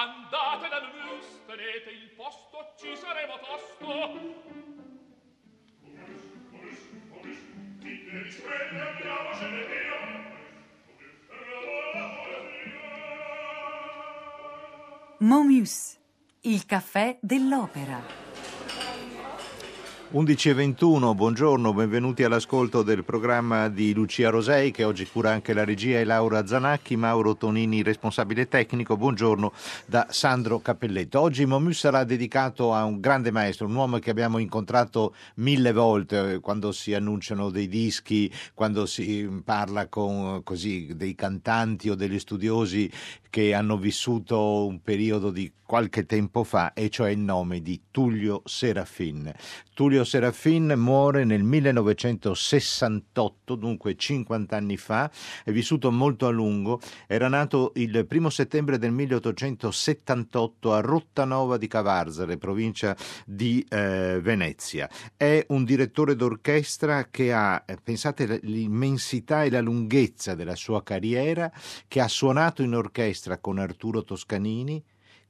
Andate dal mus, tenete il posto, ci saremo tosto. Momus, il caffè dell'opera. 11.21, buongiorno, benvenuti all'ascolto del programma di Lucia Rosei che oggi cura anche la regia e Laura Zanacchi, Mauro Tonini responsabile tecnico, buongiorno da Sandro Cappelletto. Oggi Momus sarà dedicato a un grande maestro, un uomo che abbiamo incontrato mille volte eh, quando si annunciano dei dischi, quando si parla con così, dei cantanti o degli studiosi che hanno vissuto un periodo di qualche tempo fa, e cioè il nome di Tullio Serafin. Tullio Serafin muore nel 1968, dunque 50 anni fa, è vissuto molto a lungo, era nato il primo settembre del 1878 a Rottanova di Cavarzare, provincia di eh, Venezia. È un direttore d'orchestra che ha, eh, pensate, l'immensità e la lunghezza della sua carriera, che ha suonato in orchestra con Arturo Toscanini,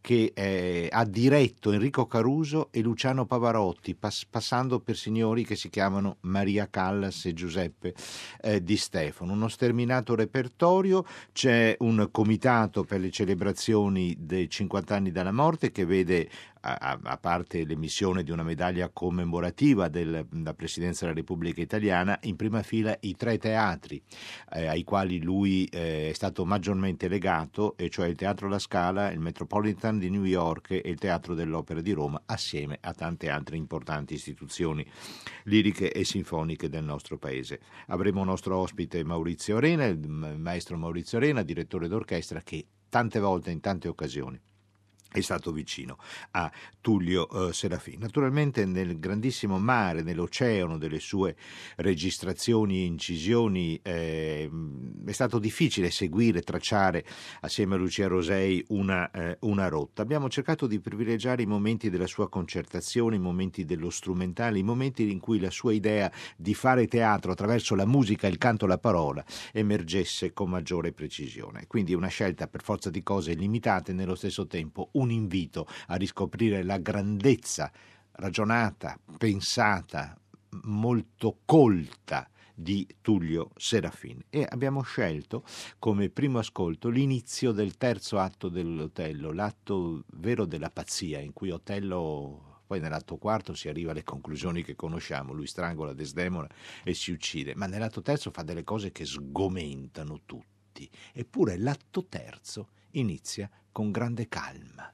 che eh, ha diretto Enrico Caruso e Luciano Pavarotti, pass- passando per signori che si chiamano Maria Callas e Giuseppe eh, Di Stefano. Uno sterminato repertorio, c'è un comitato per le celebrazioni dei 50 anni dalla morte che vede a, a, parte l'emissione di una medaglia commemorativa della Presidenza della Repubblica Italiana, in prima fila i tre teatri eh, ai quali lui eh, è stato maggiormente legato, e cioè il Teatro La Scala, il Metropolitan di New York e il Teatro dell'Opera di Roma, assieme a tante altre importanti istituzioni liriche e sinfoniche del nostro paese. Avremo nostro ospite Maurizio Arena, il maestro Maurizio Arena, direttore d'orchestra, che tante volte, in tante occasioni, è stato vicino a Tullio eh, Serafini. Naturalmente nel grandissimo mare, nell'oceano delle sue registrazioni e incisioni eh, è stato difficile seguire, tracciare assieme a Lucia Rosei una, eh, una, rotta. Abbiamo cercato di privilegiare i momenti della sua concertazione, i momenti dello strumentale, i momenti in cui la sua idea di fare teatro attraverso la musica, il canto la parola emergesse con maggiore precisione. Quindi una scelta per forza di cose limitate e nello stesso tempo un invito a riscoprire la grandezza ragionata, pensata, molto colta di Tullio Serafin. E abbiamo scelto come primo ascolto l'inizio del terzo atto dell'Otello, l'atto vero della pazzia in cui Otello poi nell'atto quarto si arriva alle conclusioni che conosciamo, lui strangola Desdemona e si uccide, ma nell'atto terzo fa delle cose che sgomentano tutti, eppure l'atto terzo inizia con grande calma.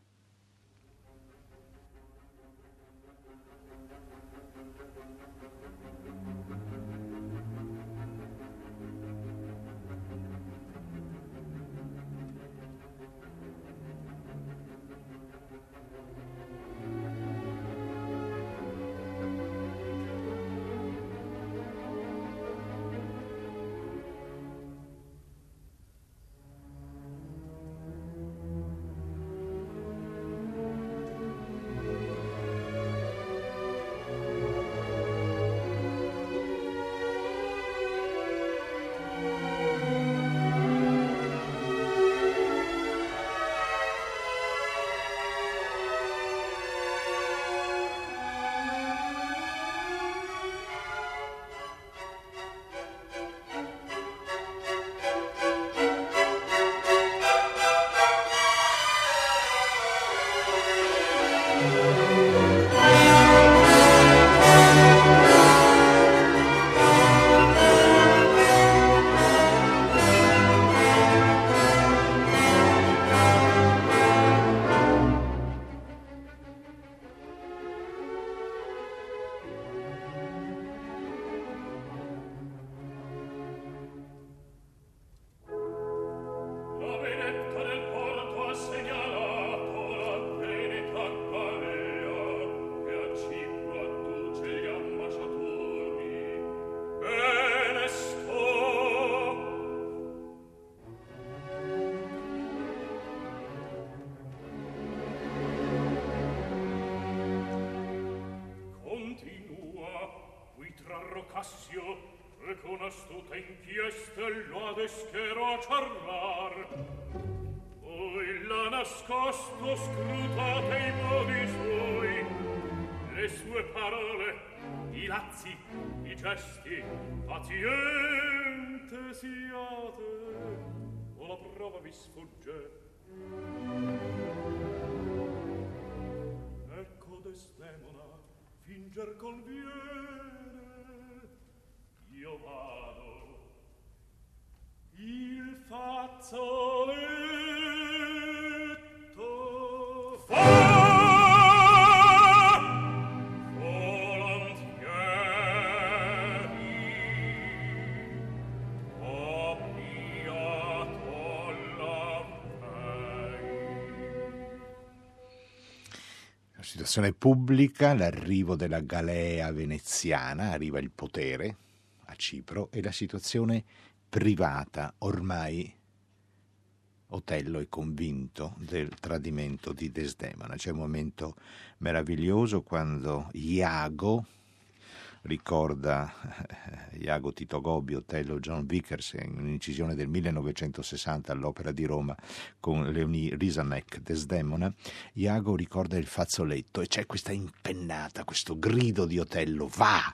Astuta inchieste lo adeschero a ciarlar. Voi l'ha nascosto, scrutate i modi suoi, le sue parole, i lazzi, i gesti, paziente siate, o la prova vi sfugge. Ecco Desdemona, finger conviene, io vado. Il fazzoletto fa situazione pubblica, l'arrivo della galea veneziana, arriva il potere a Cipro e la situazione privata, ormai Otello è convinto del tradimento di Desdemona. C'è un momento meraviglioso quando Iago ricorda eh, Iago Tito Gobbi, Otello John Vickers in un'incisione del 1960 all'Opera di Roma con Leonie Risanek, Desdemona, Iago ricorda il fazzoletto e c'è questa impennata, questo grido di Otello, va!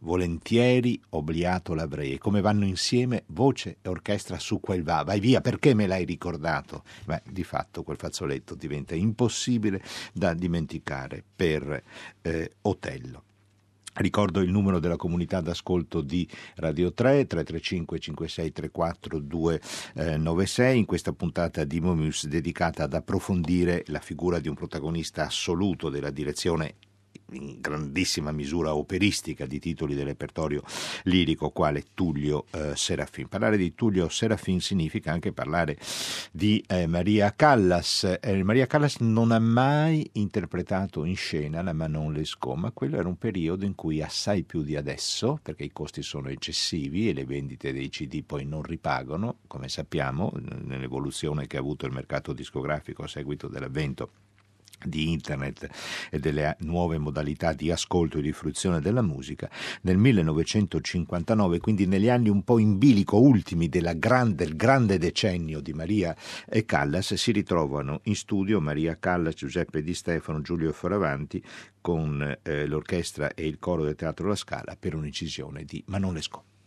Volentieri obliato l'avrei. E come vanno insieme voce e orchestra su quel va. Vai via, perché me l'hai ricordato? Beh, di fatto quel fazzoletto diventa impossibile da dimenticare per eh, Otello. Ricordo il numero della comunità d'ascolto di Radio 3, 335 5634 296, in questa puntata di Momus dedicata ad approfondire la figura di un protagonista assoluto della direzione in grandissima misura operistica di titoli del repertorio lirico quale Tullio eh, Serafin. Parlare di Tullio Serafin significa anche parlare di eh, Maria Callas. Eh, Maria Callas non ha mai interpretato in scena la Manon Lescaut, ma quello era un periodo in cui assai più di adesso, perché i costi sono eccessivi e le vendite dei CD poi non ripagano, come sappiamo, nell'evoluzione che ha avuto il mercato discografico a seguito dell'avvento di internet e delle nuove modalità di ascolto e di fruizione della musica nel 1959 quindi negli anni un po' in bilico ultimi grande, del grande decennio di Maria e Callas si ritrovano in studio Maria Callas, Giuseppe Di Stefano, Giulio Fioravanti con eh, l'orchestra e il coro del Teatro La Scala per un'incisione di Manon Lescaut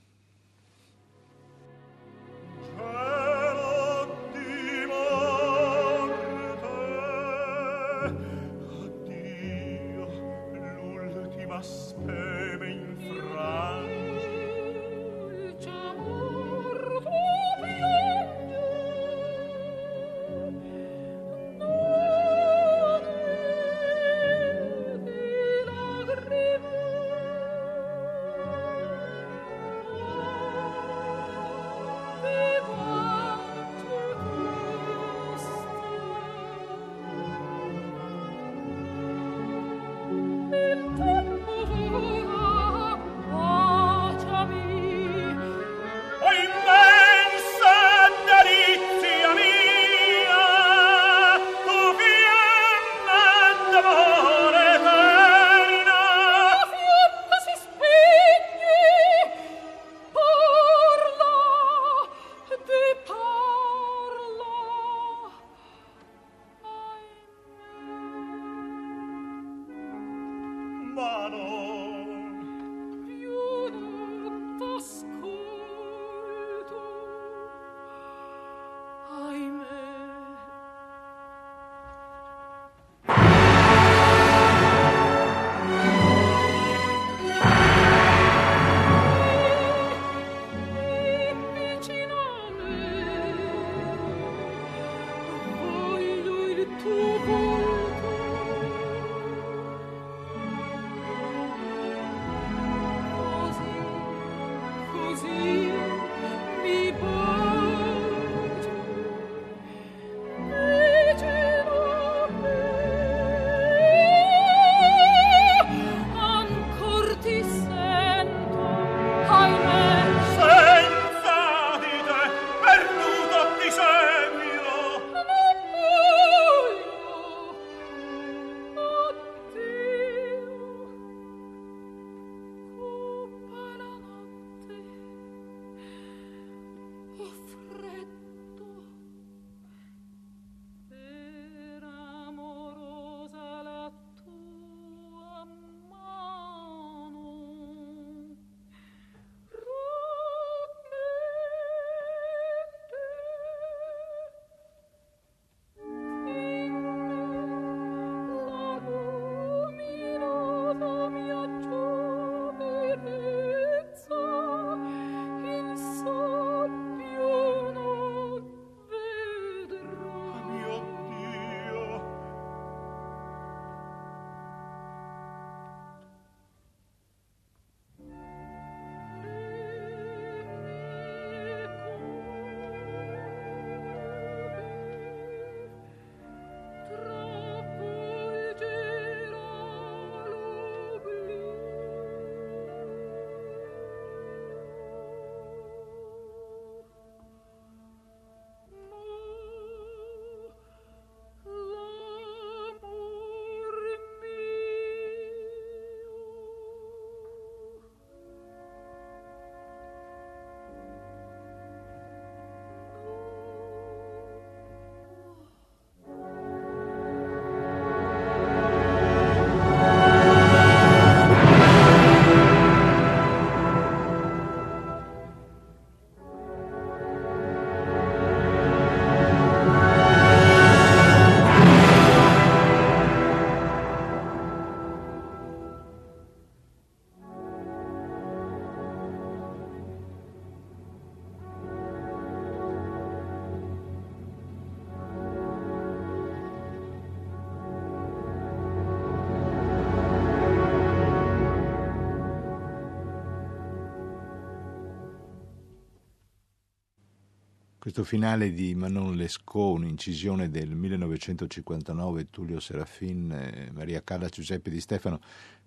Questo finale di Manon Lescaut, un'incisione del 1959, Tullio Serafin, eh, Maria Calla, Giuseppe Di Stefano,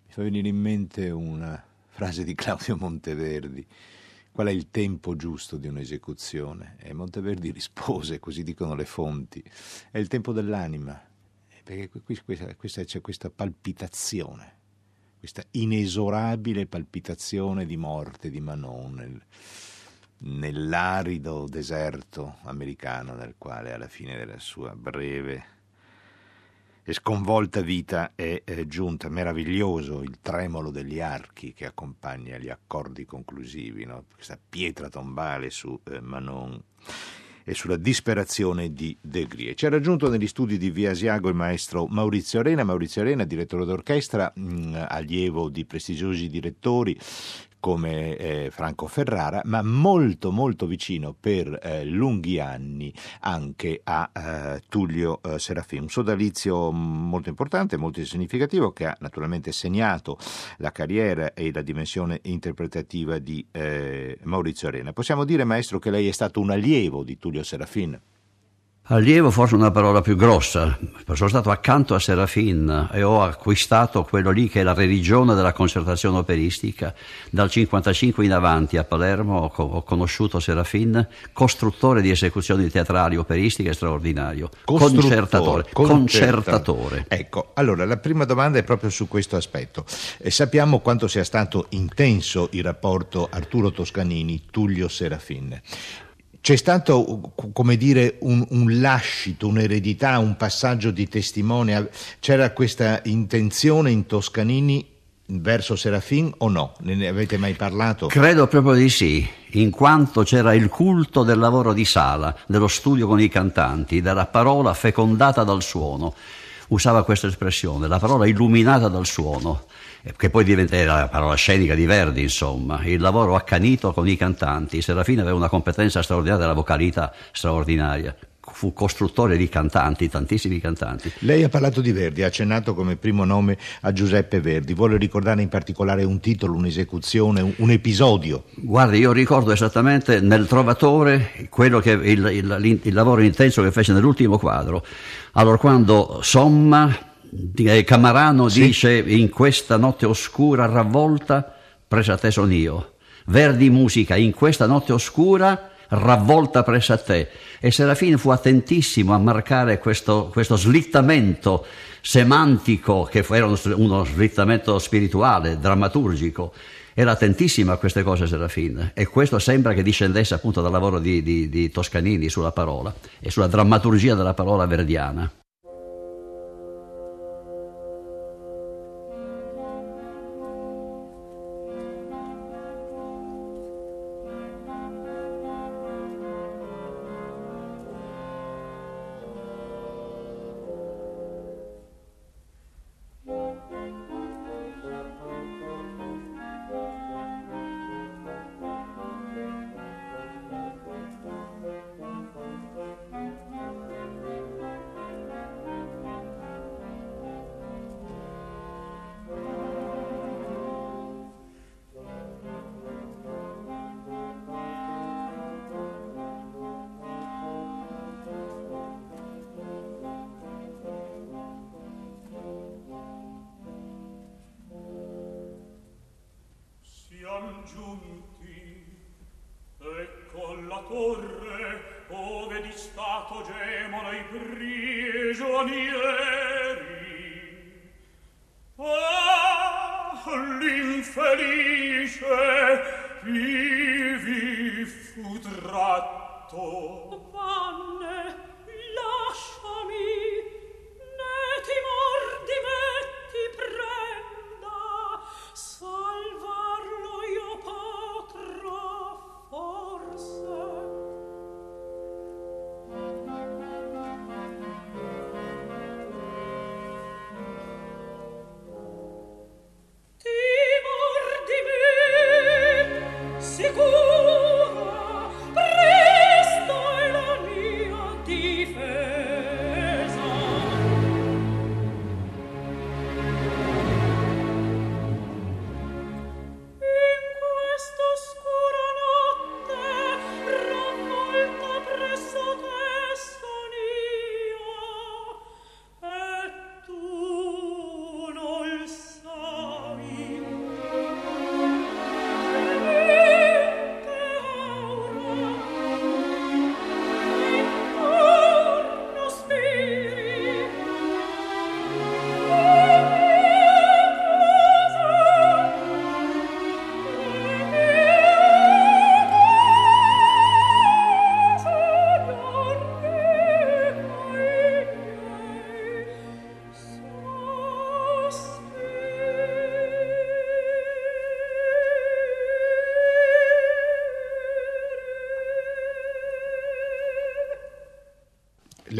mi fa venire in mente una frase di Claudio Monteverdi. Qual è il tempo giusto di un'esecuzione? E Monteverdi rispose, così dicono le fonti, è il tempo dell'anima, perché qui, questa, questa, c'è questa palpitazione, questa inesorabile palpitazione di morte di Manon. Nel, nell'arido deserto americano nel quale alla fine della sua breve e sconvolta vita è, è giunta. Meraviglioso il tremolo degli archi che accompagna gli accordi conclusivi, no? questa pietra tombale su eh, Manon e sulla disperazione di De Grie. Ci ha raggiunto negli studi di Via Asiago il maestro Maurizio Arena, Maurizio Arena, direttore d'orchestra, mh, mm, allievo di prestigiosi direttori come eh, Franco Ferrara, ma molto molto vicino per eh, lunghi anni anche a eh, Tullio eh, Serafin. Un sodalizio molto importante, molto significativo, che ha naturalmente segnato la carriera e la dimensione interpretativa di eh, Maurizio Arena. Possiamo dire, maestro, che lei è stato un allievo di Tullio Serafin? Allievo forse una parola più grossa, sono stato accanto a Serafin e ho acquistato quello lì che è la religione della concertazione operistica. Dal 1955 in avanti a Palermo ho conosciuto Serafin, costruttore di esecuzioni teatrali operistiche straordinario, concertatore, concertatore. Ecco, allora la prima domanda è proprio su questo aspetto. E sappiamo quanto sia stato intenso il rapporto Arturo Toscanini-Tullio Serafin. C'è stato, come dire, un, un, lascito, un'eredità, un passaggio di testimone? C'era questa intenzione in Toscanini verso Serafin o no? Ne avete mai parlato? Credo proprio di sì, in quanto c'era il culto del lavoro di sala, dello studio con i cantanti, della parola fecondata dal suono. Usava questa espressione, la parola illuminata dal suono che poi diventerà la parola scenica di Verdi, insomma, il lavoro accanito con i cantanti. Serafino aveva una competenza straordinaria della vocalità straordinaria. Fu costruttore di cantanti, tantissimi cantanti. Lei ha parlato di Verdi, ha accennato come primo nome a Giuseppe Verdi. Vuole ricordare in particolare un titolo, un'esecuzione, un, episodio? Guardi, io ricordo esattamente nel Trovatore quello che, il, il, il lavoro intenso che fece nell'ultimo quadro. Allora, quando Somma eh, Camarano sì. dice in questa notte oscura ravvolta presa te son io. Verdi musica in questa notte oscura ravvolta presso a te. E Serafino fu attentissimo a marcare questo, questo slittamento semantico, che era uno, uno slittamento spirituale, drammaturgico. Era attentissimo a queste cose Serafin e questo sembra che discendesse appunto dal lavoro di, di, di Toscanini sulla parola e sulla drammaturgia della parola verdiana. dove di stato gemono i prigionieri. Ah, l'infelice ivi fu tratto. Vanne, lascia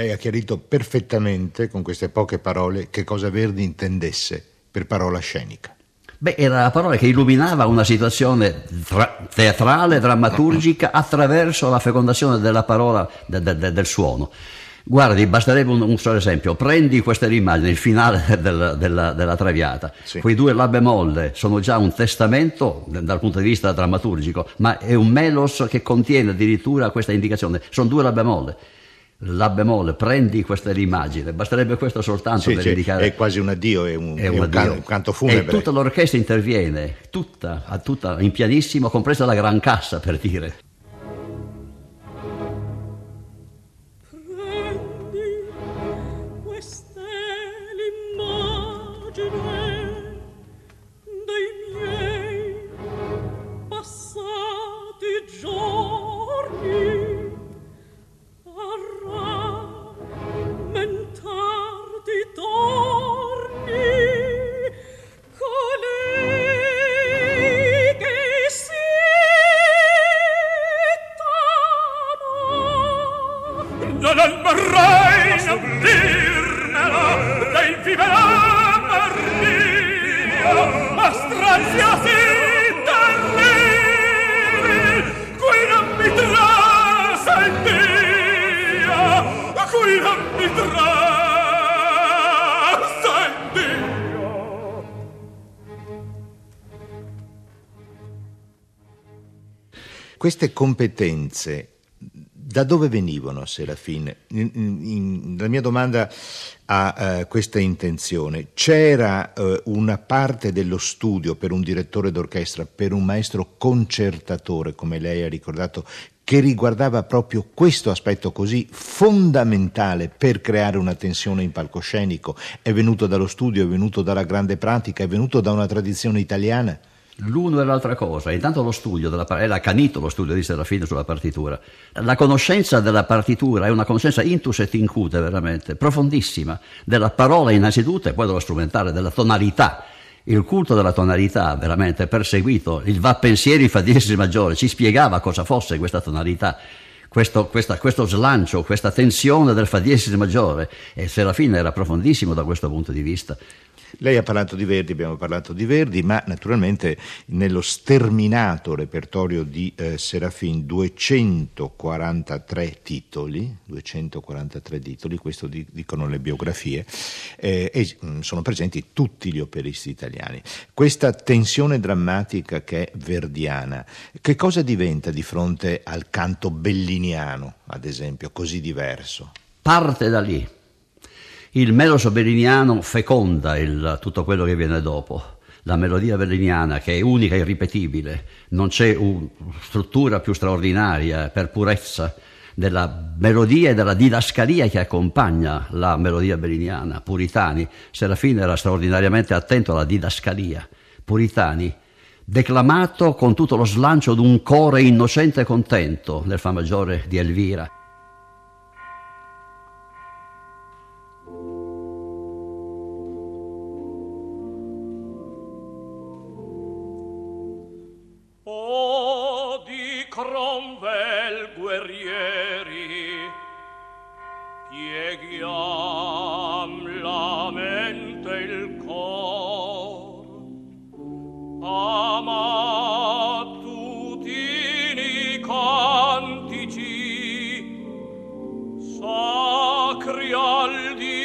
lei ha chiarito perfettamente con queste poche parole che cosa Verdi intendesse per parola scenica. Beh, era la parola che illuminava una situazione tra- teatrale, drammaturgica, attraverso la fecondazione della parola, de- de- del suono. Guardi, basterebbe un, un, solo esempio. Prendi questa immagine, il finale del, della, della, Traviata. Sì. Quei due La bemolle sono già un testamento dal punto di vista drammaturgico, ma è un melos che contiene addirittura questa indicazione. Sono due La bemolle. La bemolle, prendi questa immagine, basterebbe questo soltanto sì, per sì, indicare. È quasi un addio, è un, è un, addio. un canto funebre. E tutta l'orchestra interviene, tutta, tutta in pianissimo, compresa la gran cassa per dire. Queste competenze da dove venivano a Serafine? In, la mia domanda ha eh, questa intenzione. C'era eh, una parte dello studio per un direttore d'orchestra, per un maestro concertatore, come lei ha ricordato, che riguardava proprio questo aspetto così fondamentale per creare una tensione in palcoscenico? È venuto dallo studio, è venuto dalla grande pratica, è venuto da una tradizione italiana? L'uno e l'altra cosa, intanto lo studio, della, era accanito lo studio di Serafino sulla partitura. La conoscenza della partitura è una conoscenza intus et incute veramente, profondissima, della parola innanzitutto e poi dello strumentale, della tonalità. Il culto della tonalità veramente perseguito, il va pensieri fa diesis maggiore, ci spiegava cosa fosse questa tonalità. Questo, questa, questo, slancio, questa tensione del fa diesis maggiore e Serafino era profondissimo da questo punto di vista. Lei ha parlato di Verdi, abbiamo parlato di Verdi, ma naturalmente nello sterminato repertorio di eh, Serafin 243 titoli, 243 titoli, questo di, dicono le biografie, eh, e mh, mm, sono presenti tutti gli operisti italiani. Questa tensione drammatica che è verdiana, che cosa diventa di fronte al canto belliniano, ad esempio, così diverso? Parte da lì il meloso belliniano feconda il, tutto quello che viene dopo. La melodia belliniana, che è unica e irripetibile, non c'è una struttura più straordinaria per purezza della melodia e della didascalia che accompagna la melodia belliniana. Puritani, Serafino era straordinariamente attento alla didascalia. Puritani, declamato con tutto lo slancio di un core innocente e contento nel Fa maggiore di Elvira. Cromwell guerrieri pieghiam la mente il cor. Ama tutini cantici sacri al Dio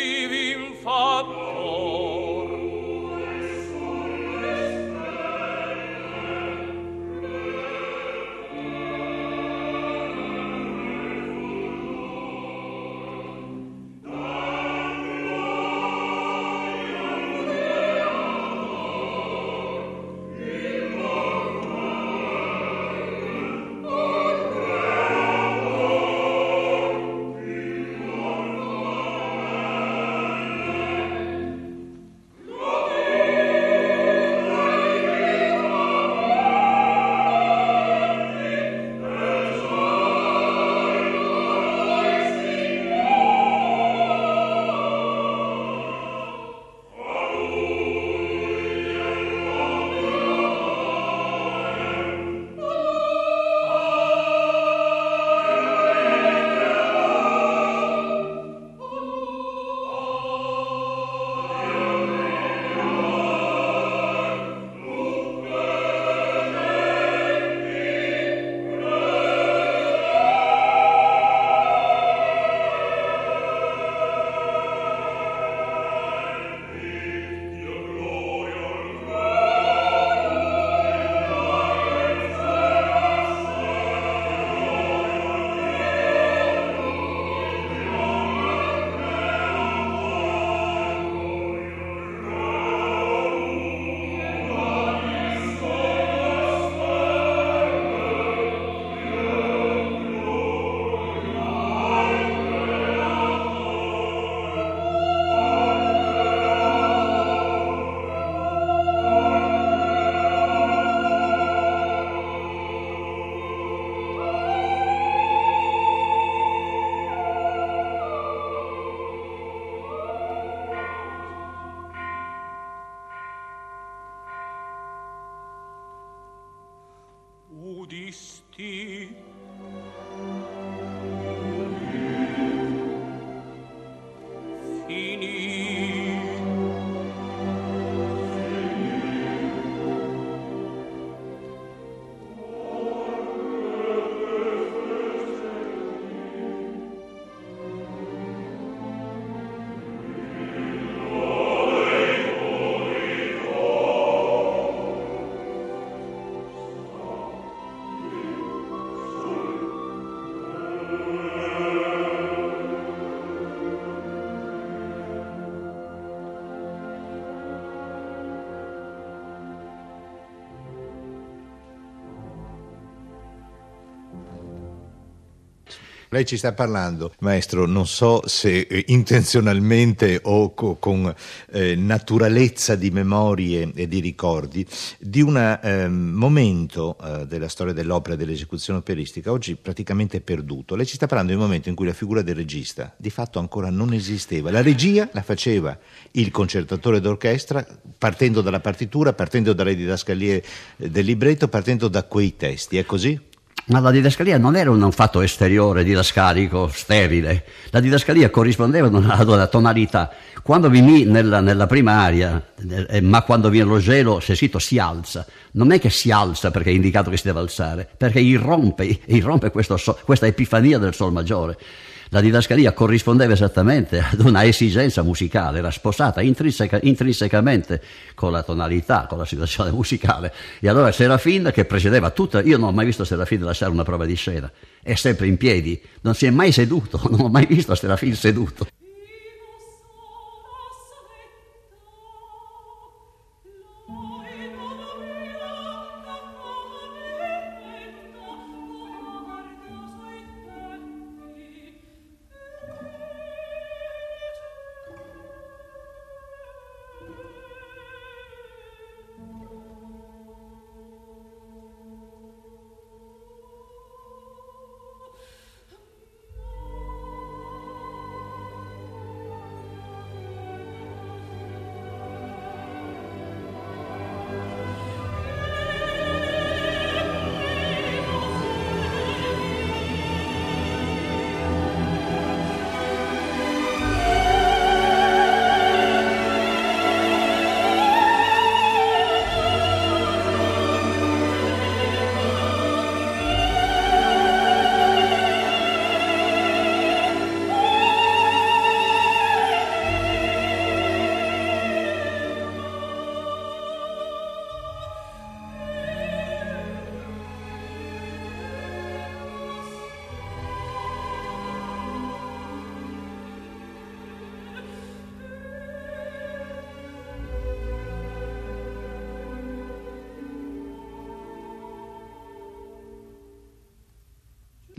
Lei ci sta parlando, maestro, non so se eh, intenzionalmente o co- con eh, naturalezza di memorie e di ricordi, di un eh, momento della storia dell'opera e dell'esecuzione operistica oggi praticamente perduto. Lei ci sta parlando di un momento in cui la figura del regista di fatto ancora non esisteva. La regia la faceva il concertatore d'orchestra partendo dalla partitura, partendo dalle didascalie eh, del libretto, partendo da quei testi. È così? Ma la didascalia non era un fatto esteriore, didascalico, sterile. La didascalia corrispondeva ad una tonalità. Quando mi nella, nella prima aria, eh, ma quando viene lo gelo, se sito si alza. Non è che si alza perché è indicato che si deve alzare, perché irrompe, irrompe questo, questa epifania del sol maggiore. La didascalia corrispondeva esattamente ad una esigenza musicale, era sposata intrinseca, intrinsecamente con la tonalità, con la situazione musicale. E allora Serafin, che precedeva tutta, io non ho mai visto Serafin lasciare una prova di scena, è sempre in piedi, non si è mai seduto, non ho mai visto Serafin seduto.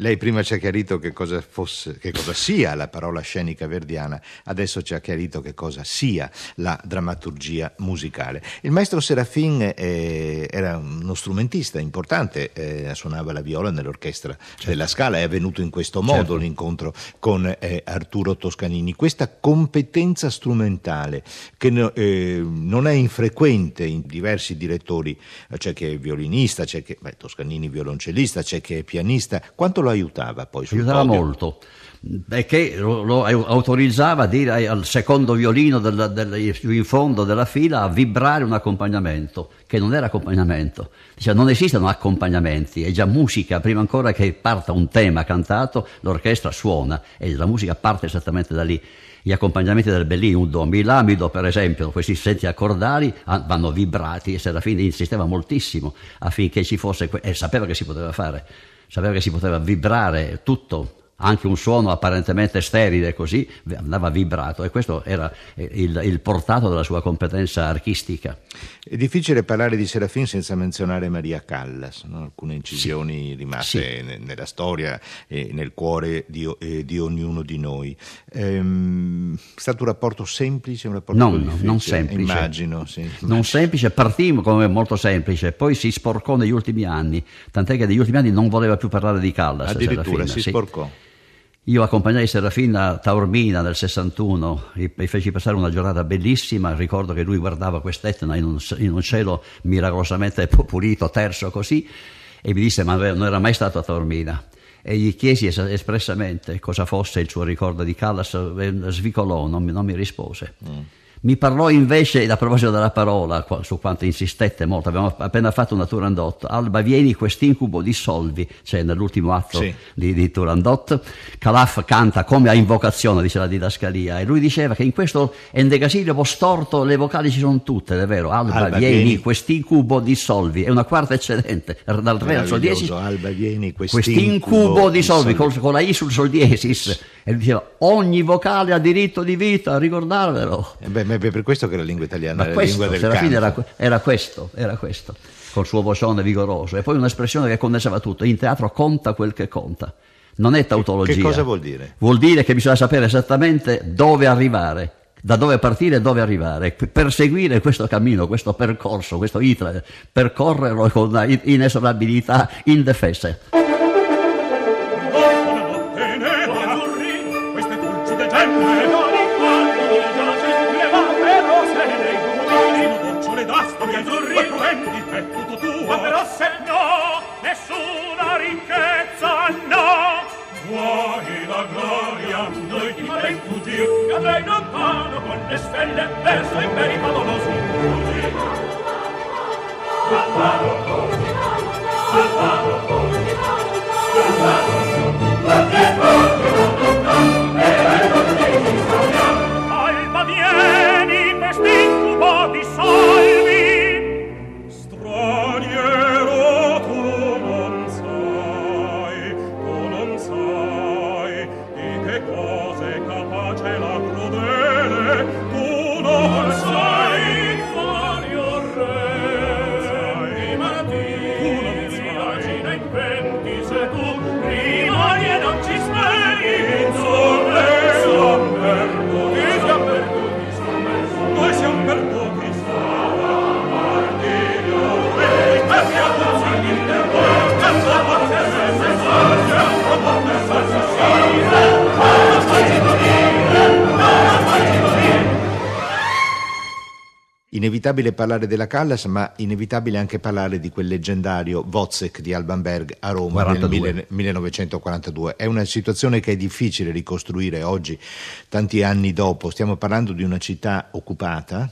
Lei prima ci ha chiarito che cosa, fosse, che cosa sia la parola scenica verdiana, adesso ci ha chiarito che cosa sia la drammaturgia musicale. Il maestro Serafin eh, era uno strumentista importante, eh, suonava la viola nell'orchestra certo. della Scala, è avvenuto in questo modo certo. l'incontro con eh, Arturo Toscanini. Questa competenza strumentale che no, eh, non è infrequente in diversi direttori, c'è chi è violinista, c'è chi, beh, Toscanini violoncellista, c'è chi è pianista, quanto lo aiutava poi sul Aiutava podio? molto perché lo, lo, autorizzava a dire al secondo violino del, del, in fondo della fila a vibrare un accompagnamento, che non era accompagnamento. Diceva non esistono accompagnamenti, è già musica, prima ancora che parta un tema cantato, l'orchestra suona e la musica parte esattamente da lì. Gli accompagnamenti del Bellini, un do, mi lamido per esempio, questi senti accordali vanno vibrati e Serafini insisteva moltissimo affinché ci fosse, e sapeva che si poteva fare sapeva che si poteva vibrare tutto anche un suono apparentemente sterile così andava vibrato e questo era il, il, portato della sua competenza archistica. È difficile parlare di Serafin senza menzionare Maria Callas, no? alcune incisioni sì. rimaste sì. nella storia e nel cuore di, eh, di ognuno di noi. Ehm, è stato un rapporto semplice, un rapporto no, no, non semplice. Immagino, sì. Non semplice, partimmo come molto semplice, poi si sporcò negli ultimi anni, tant'è che negli ultimi anni non voleva più parlare di Callas. Addirittura Serafina, si sporcò. Io accompagnai Serafina a Taormina nel 61 e feci passare una giornata bellissima. Ricordo che lui guardava quest'Etna in un, in un cielo miracolosamente pulito, terzo così. e mi disse ma non era mai stato a Taormina e gli chiesi es- espressamente cosa fosse il suo ricordo di Callas, svicolò, non mi, non mi rispose. Mm. Mi parlò invece, a proposito della parola, su quanto insistette molto, abbiamo appena fatto una Turandot, Alba vieni quest'incubo dissolvi, cioè nell'ultimo atto sì. di, di, Turandot, Calaf canta come a invocazione, dice la didascalia, e lui diceva che in questo endecasilliabo storto le vocali ci sono tutte, è vero, Alba, Alba vieni, vieni. quest'incubo dissolvi, è una quarta eccedente, dal re al sol diesis, Alba vieni quest'incubo dissolvi, dissolvi. Con, con la I sul sol diesis, e lui diceva ogni vocale ha diritto di vita, ricordarvelo. Eh beh, è per questo che la lingua italiana Ma è la lingua del Serafini era, era, questo, era questo, col suo vocione vigoroso. E poi un'espressione che condensava tutto, in teatro conta quel che conta. Non è tautologia. Che cosa vuol dire? Vuol dire che bisogna sapere esattamente dove arrivare, da dove partire e dove arrivare, per seguire questo cammino, questo percorso, questo itre, percorrerlo con inesorabilità indefesse. stelle verso imperi favolosi. Così, Alvaro, Alvaro, Alvaro, Inevitabile parlare della Callas, ma inevitabile anche parlare di quel leggendario Wozzeck di Alban Berg a Roma 42. nel 1942. È una situazione che è difficile ricostruire oggi, tanti anni dopo. Stiamo parlando di una città occupata.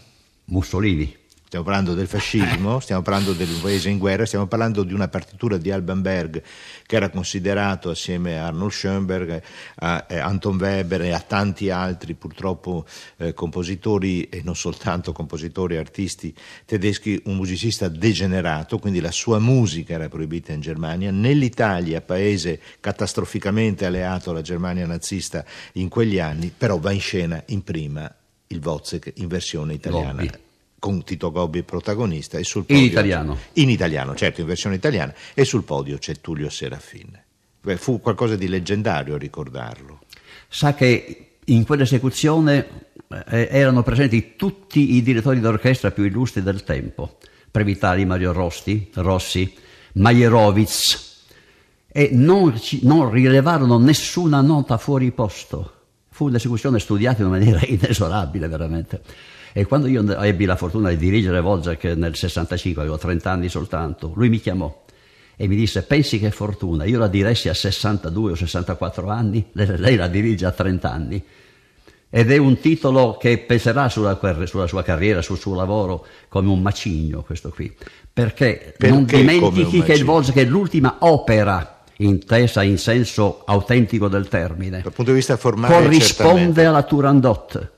Mussolini Stiamo parlando del fascismo, stiamo parlando del paese in guerra, stiamo parlando di una partitura di Alban Berg che era considerato assieme a Arnold Schoenberg, a, Anton Weber e a tanti altri purtroppo eh, compositori e non soltanto compositori, artisti tedeschi, un musicista degenerato, quindi la sua musica era proibita in Germania. Nell'Italia, paese catastroficamente alleato alla Germania nazista in quegli anni, però va in scena in prima il Wozzeck in versione italiana. Lobby con Tito Gobbi protagonista e sul podio in italiano. In italiano certo in versione italiana e sul podio c'è Tullio Serafin. Beh, fu qualcosa di leggendario ricordarlo. Sa che in quell'esecuzione eh, erano presenti tutti i direttori d'orchestra più illustri del tempo. Previtali, Mario Rosti, Rossi Majerovic e non, non rilevarono nessuna nota fuori posto. Fu un'esecuzione studiata in una maniera inesorabile veramente e quando io ebbi la fortuna di dirigere Wozzeck nel 65, avevo 30 anni soltanto, lui mi chiamò e mi disse pensi che fortuna, io la diressi a 62 o 64 anni, lei la dirige a 30 anni. Ed è un titolo che peserà sulla, sulla sua carriera, sul suo lavoro, come un macigno questo qui. Perché, Perché non dimentichi che il Wozzeck è l'ultima opera intesa in senso autentico del termine. Dal punto di vista formale corrisponde alla Turandot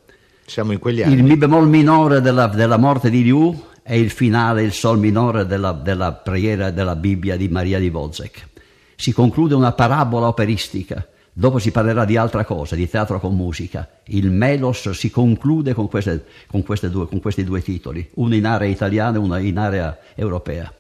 siamo in quegli anni. Il mi bemoll minore della, della morte di Liu è il finale, il sol minore della, della preghiera della Bibbia di Maria di Wozzeck. Si conclude una parabola operistica. Dopo si parlerà di altra cosa, di teatro con musica. Il Melos si conclude con, queste, con, queste due, con questi due titoli, uno in area italiana e uno in area europea.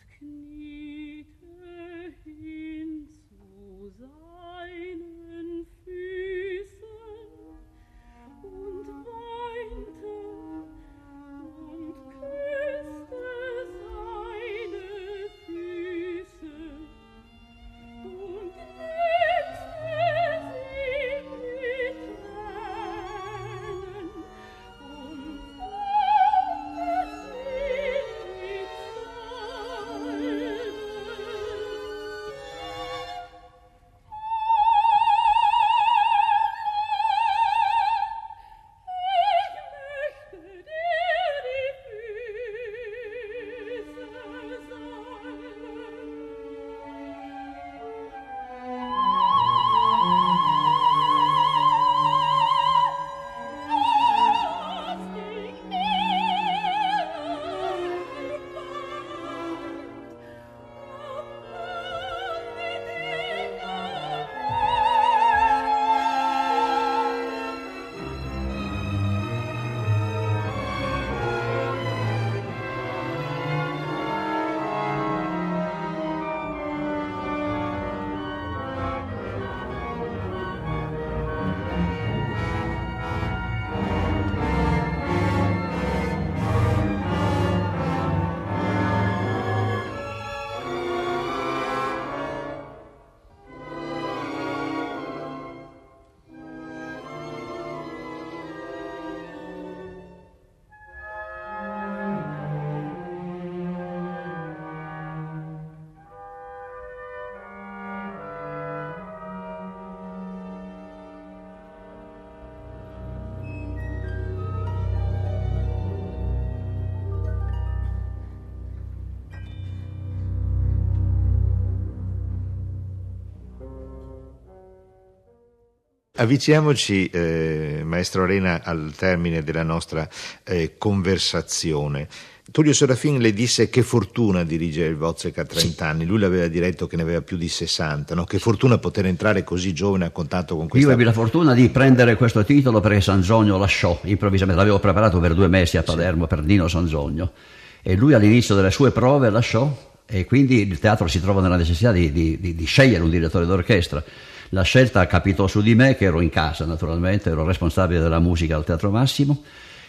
Avviciniamoci, eh, maestro Arena, al termine della nostra eh, conversazione. Tullio Serafin le disse che fortuna dirigere il Wozzeck a 30 sì. anni, lui l'aveva diretto che ne aveva più di 60, no? che fortuna poter entrare così giovane a contatto con questa... Io ebbi la fortuna di prendere questo titolo perché Sanzogno lasciò improvvisamente, l'avevo preparato per due mesi a Palermo sì. per Nino Sanzogno e lui all'inizio delle sue prove lasciò e quindi il teatro si trova nella necessità di, di, di, di scegliere un direttore d'orchestra. La scelta capitò su di me, che ero in casa naturalmente, ero responsabile della musica al Teatro Massimo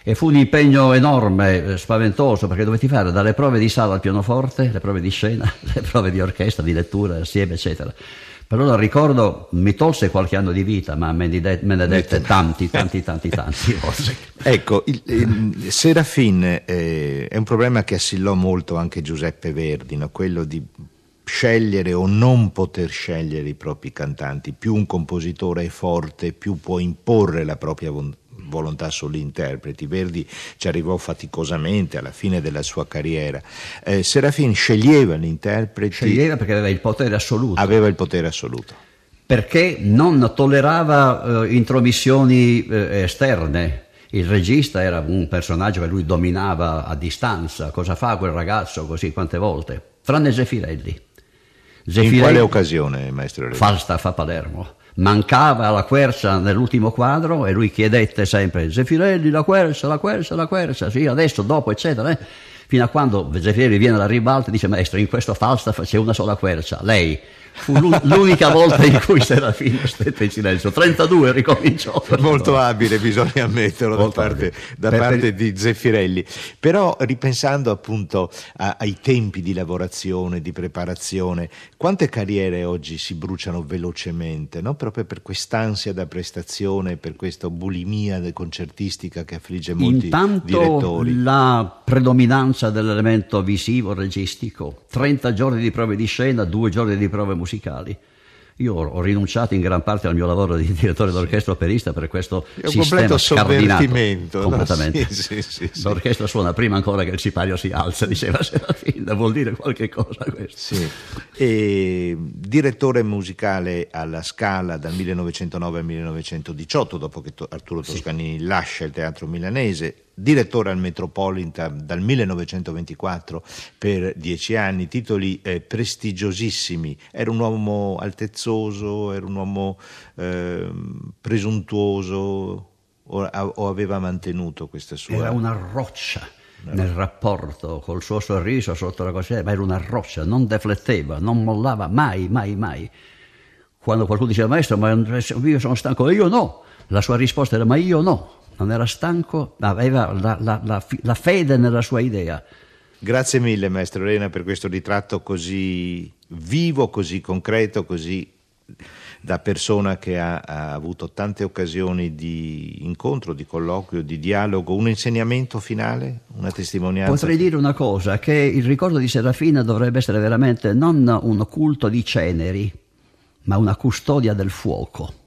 e fu un impegno enorme, eh, spaventoso, perché dovetti fare dalle prove di sala al pianoforte, le prove di scena, le prove di orchestra, di lettura assieme, eccetera. Per allora ricordo, mi tolse qualche anno di vita, ma me ne, de- me ne dette tanti, tanti, tanti, tanti. ecco, il, il Serafin eh, è un problema che assillò molto anche Giuseppe Verdi, no? quello di scegliere o non poter scegliere i propri cantanti. Più un compositore è forte, più può imporre la propria volontà sugli interpreti. Verdi ci arrivò faticosamente alla fine della sua carriera. Eh, Serafin sceglieva gli interpreti. Sceglieva perché aveva il potere assoluto. Aveva il potere assoluto. Perché non tollerava eh, intromissioni eh, esterne. Il regista era un personaggio che lui dominava a distanza. Cosa fa quel ragazzo così quante volte? Tranne Zeffirelli. Zeffirelli In quale occasione, maestro Regista? Falstaff a Palermo mancava la quercia nell'ultimo quadro e lui chiedette sempre Zeffirelli la quercia, la quercia, la quercia, sì adesso, dopo eccetera, eh? fino a quando Zeffirelli viene alla ribalta e dice maestro in questo Falstaff c'è una sola quercia, lei Fu l'unica volta in cui Serafino stette in silenzio. 32 ricominciò. Molto abile, bisogna ammetterlo, da parte, da per, parte per... di Zeffirelli. Però ripensando appunto a, ai tempi di lavorazione, di preparazione, quante carriere oggi si bruciano velocemente, no? proprio per quest'ansia da prestazione, per questa bulimia concertistica che affligge molti Intanto direttori? la predominanza dell'elemento visivo, registico, 30 giorni di prove di scena, 2 giorni di prove musicali. Io ho rinunciato in gran parte al mio lavoro di direttore d'orchestra operista per questo È un sistema scardinato. No? Completamente. Sì, sì, sì, L'orchestra suona prima ancora che il sipario si alza, diceva Serafina, vuol dire qualche cosa questo. E, direttore musicale alla Scala dal 1909 al 1918, dopo che Arturo Toscanini lascia il teatro milanese, direttore al Metropolitan dal 1924 per dieci anni, titoli eh, prestigiosissimi. Era un uomo altezzoso, era un uomo eh, presuntuoso o, o, aveva mantenuto questa sua... Era una roccia nel rapporto col suo sorriso sotto la coscienza, ma era una roccia, non defletteva, non mollava mai, mai, mai. Quando qualcuno diceva maestro, ma io sono stanco, io no, la sua risposta era ma io no, non era stanco, aveva la, la, la, la fede nella sua idea. Grazie mille, maestro Elena, per questo ritratto così vivo, così concreto, così da persona che ha, ha, avuto tante occasioni di incontro, di colloquio, di dialogo. Un insegnamento finale? Una testimonianza? Potrei dire una cosa, che il ricordo di Serafina dovrebbe essere veramente non un culto di ceneri, ma una custodia del fuoco.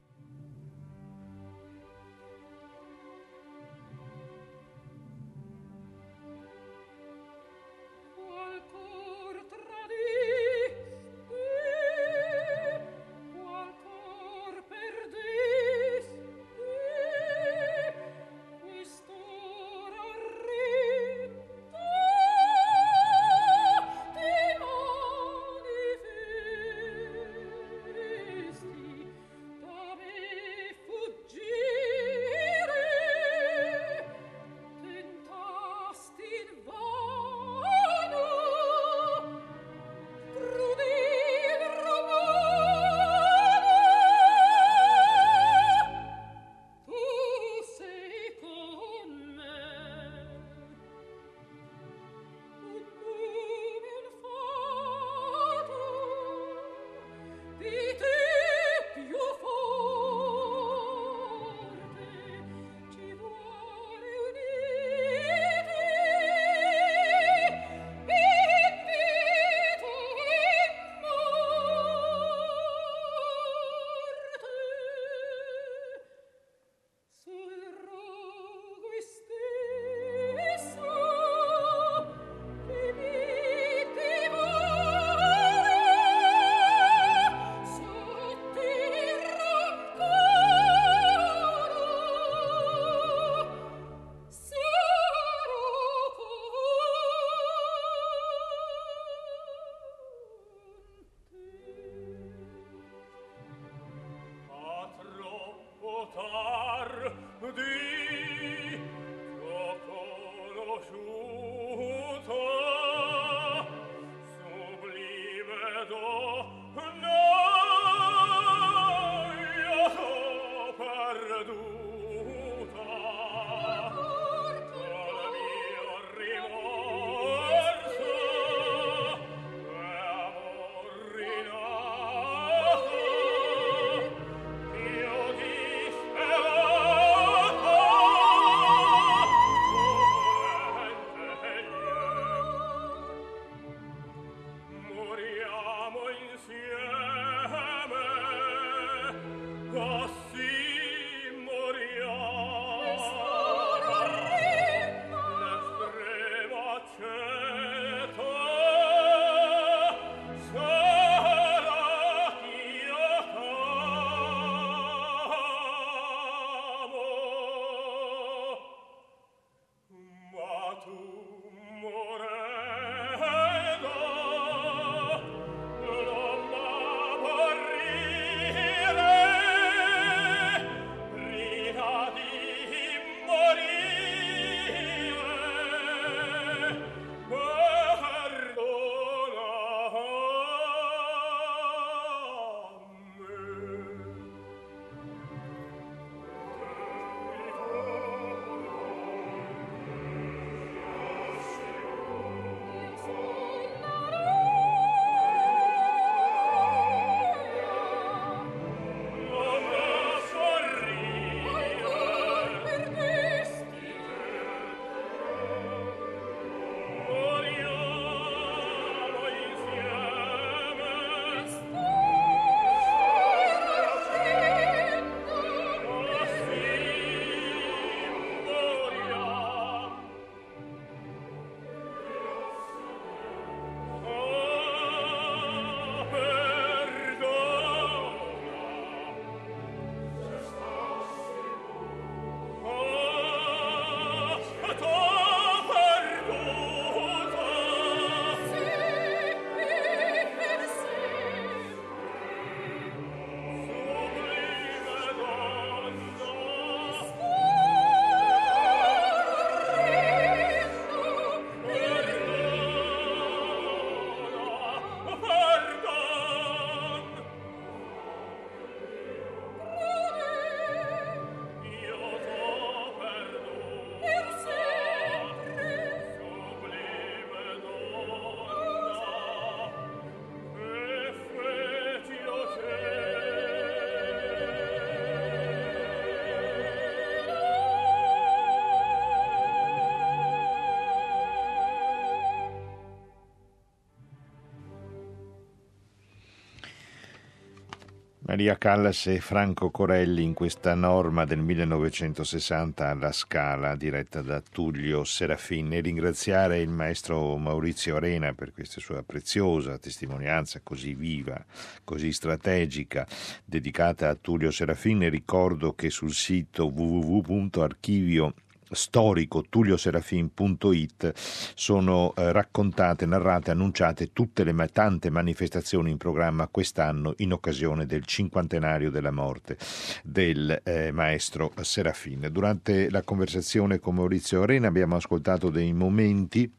Maria Callas e Franco Corelli in questa norma del 1960 alla Scala diretta da Tullio Serafin. E ringraziare il maestro Maurizio Arena per questa sua preziosa testimonianza così viva, così strategica dedicata a Tullio Serafin. E ricordo che sul sito www.archivio storico tullioserafin.it sono eh, raccontate, narrate, annunciate tutte le tante manifestazioni in programma quest'anno in occasione del cinquantenario della morte del eh, maestro Serafin. Durante la conversazione con Maurizio Arena abbiamo ascoltato dei momenti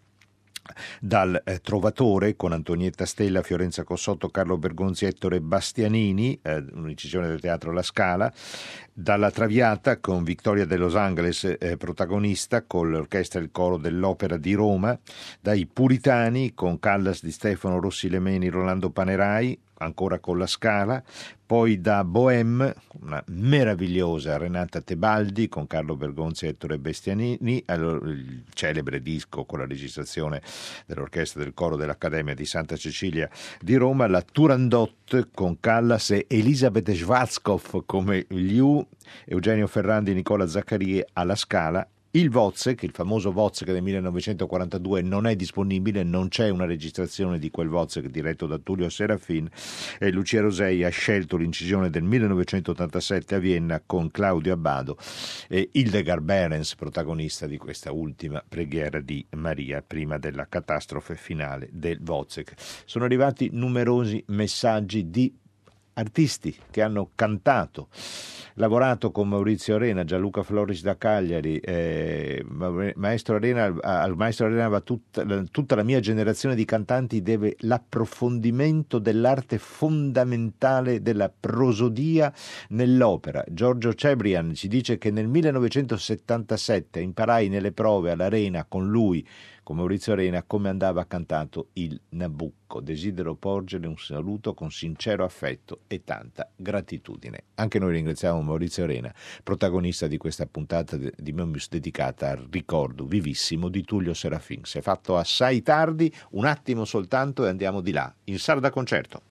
dal eh, Trovatore con Antonietta Stella, Fiorenza Cossotto, Carlo Bergonzi, Ettore Bastianini, eh, un'incisione del teatro La Scala, dalla Traviata con Vittoria de Los Angeles eh, protagonista con l'orchestra e il coro dell'Opera di Roma, dai Puritani con Callas di Stefano Rossi Lemeni, Rolando Panerai, ancora con la Scala, poi da Bohème, una meravigliosa Renata Tebaldi con Carlo Bergonzi e Ettore Bestianini, il celebre disco con la registrazione dell'orchestra del coro dell'Accademia di Santa Cecilia di Roma, la Turandot con Callas e Elisabeth Schwarzkopf come Liu, Eugenio Ferrandi Nicola Zaccarie alla Scala il Wozzeck, il famoso Wozzeck del 1942, non è disponibile, non c'è una registrazione di quel Wozzeck diretto da Tullio Serafin e Lucia Rosei ha scelto l'incisione del 1987 a Vienna con Claudio Abbado e Hildegard Behrens, protagonista di questa ultima preghiera di Maria prima della catastrofe finale del Wozzeck. Sono arrivati numerosi messaggi di artisti che hanno cantato, lavorato con Maurizio Arena, Gianluca Floris da Cagliari, eh, Maestro Arena, al Maestro Arena va tutta, tutta la mia generazione di cantanti deve l'approfondimento dell'arte fondamentale della prosodia nell'opera. Giorgio Cebrian ci dice che nel 1977 imparai nelle prove all'Arena con lui con Maurizio Arena come andava cantato il Nabucco. Desidero porgere un saluto con sincero affetto e tanta gratitudine. Anche noi ringraziamo Maurizio Arena, protagonista di questa puntata di Momius dedicata al ricordo vivissimo di Tullio Serafin. Si è fatto assai tardi, un attimo soltanto e andiamo di là, in Sarda Concerto.